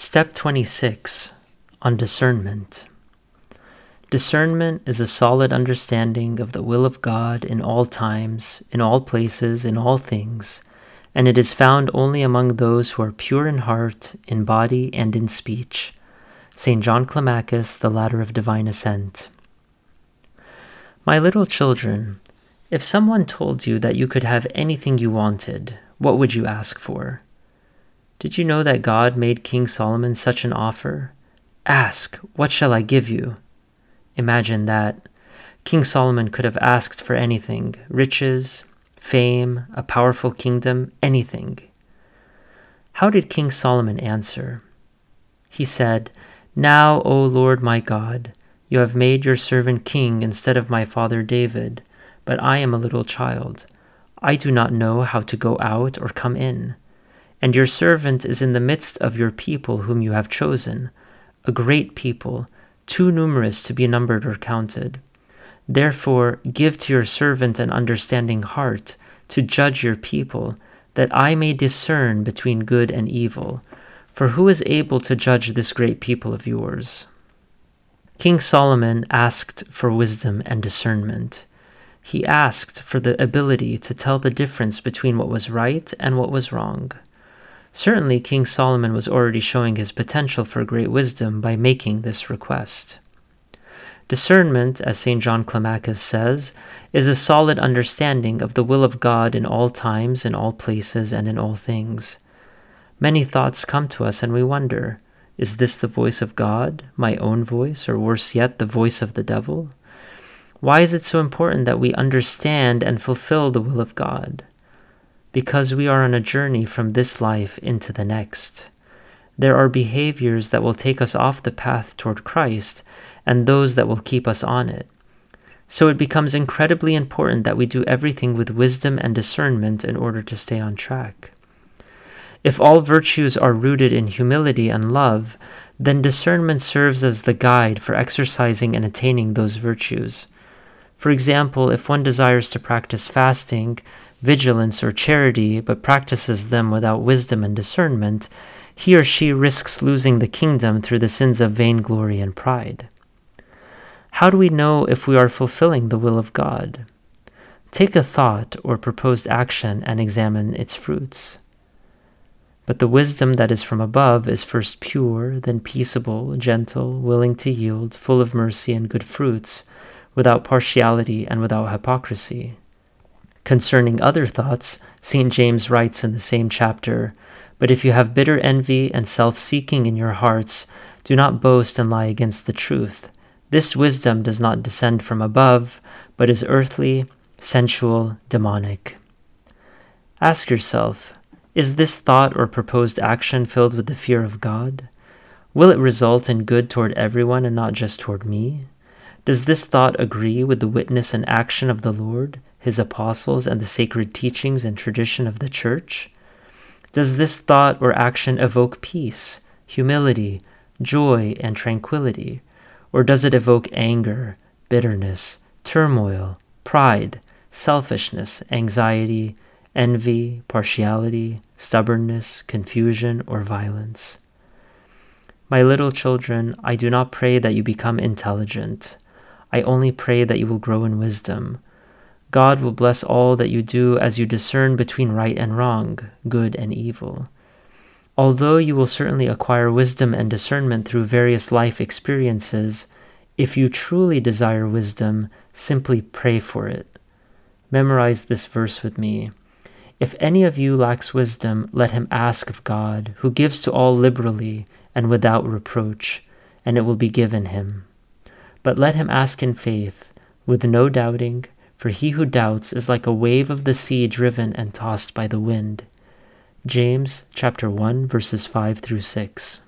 Step 26 on discernment. Discernment is a solid understanding of the will of God in all times, in all places, in all things, and it is found only among those who are pure in heart, in body, and in speech. St. John Climacus, The Ladder of Divine Ascent. My little children, if someone told you that you could have anything you wanted, what would you ask for? Did you know that God made King Solomon such an offer? Ask, what shall I give you? Imagine that. King Solomon could have asked for anything riches, fame, a powerful kingdom, anything. How did King Solomon answer? He said, Now, O Lord my God, you have made your servant king instead of my father David, but I am a little child. I do not know how to go out or come in. And your servant is in the midst of your people whom you have chosen, a great people too numerous to be numbered or counted. Therefore, give to your servant an understanding heart to judge your people, that I may discern between good and evil. For who is able to judge this great people of yours? King Solomon asked for wisdom and discernment. He asked for the ability to tell the difference between what was right and what was wrong. Certainly, King Solomon was already showing his potential for great wisdom by making this request. Discernment, as St. John Climacus says, is a solid understanding of the will of God in all times, in all places, and in all things. Many thoughts come to us and we wonder is this the voice of God, my own voice, or worse yet, the voice of the devil? Why is it so important that we understand and fulfill the will of God? Because we are on a journey from this life into the next. There are behaviors that will take us off the path toward Christ and those that will keep us on it. So it becomes incredibly important that we do everything with wisdom and discernment in order to stay on track. If all virtues are rooted in humility and love, then discernment serves as the guide for exercising and attaining those virtues. For example, if one desires to practice fasting, vigilance, or charity, but practices them without wisdom and discernment, he or she risks losing the kingdom through the sins of vainglory and pride. How do we know if we are fulfilling the will of God? Take a thought or proposed action and examine its fruits. But the wisdom that is from above is first pure, then peaceable, gentle, willing to yield, full of mercy and good fruits, without partiality and without hypocrisy. Concerning other thoughts, St. James writes in the same chapter But if you have bitter envy and self seeking in your hearts, do not boast and lie against the truth. This wisdom does not descend from above, but is earthly, sensual, demonic. Ask yourself Is this thought or proposed action filled with the fear of God? Will it result in good toward everyone and not just toward me? Does this thought agree with the witness and action of the Lord? His apostles, and the sacred teachings and tradition of the Church? Does this thought or action evoke peace, humility, joy, and tranquility? Or does it evoke anger, bitterness, turmoil, pride, selfishness, anxiety, envy, partiality, stubbornness, confusion, or violence? My little children, I do not pray that you become intelligent. I only pray that you will grow in wisdom God will bless all that you do as you discern between right and wrong, good and evil. Although you will certainly acquire wisdom and discernment through various life experiences, if you truly desire wisdom, simply pray for it. Memorize this verse with me. If any of you lacks wisdom, let him ask of God, who gives to all liberally and without reproach, and it will be given him. But let him ask in faith, with no doubting for he who doubts is like a wave of the sea driven and tossed by the wind. James chapter 1 verses 5 through 6.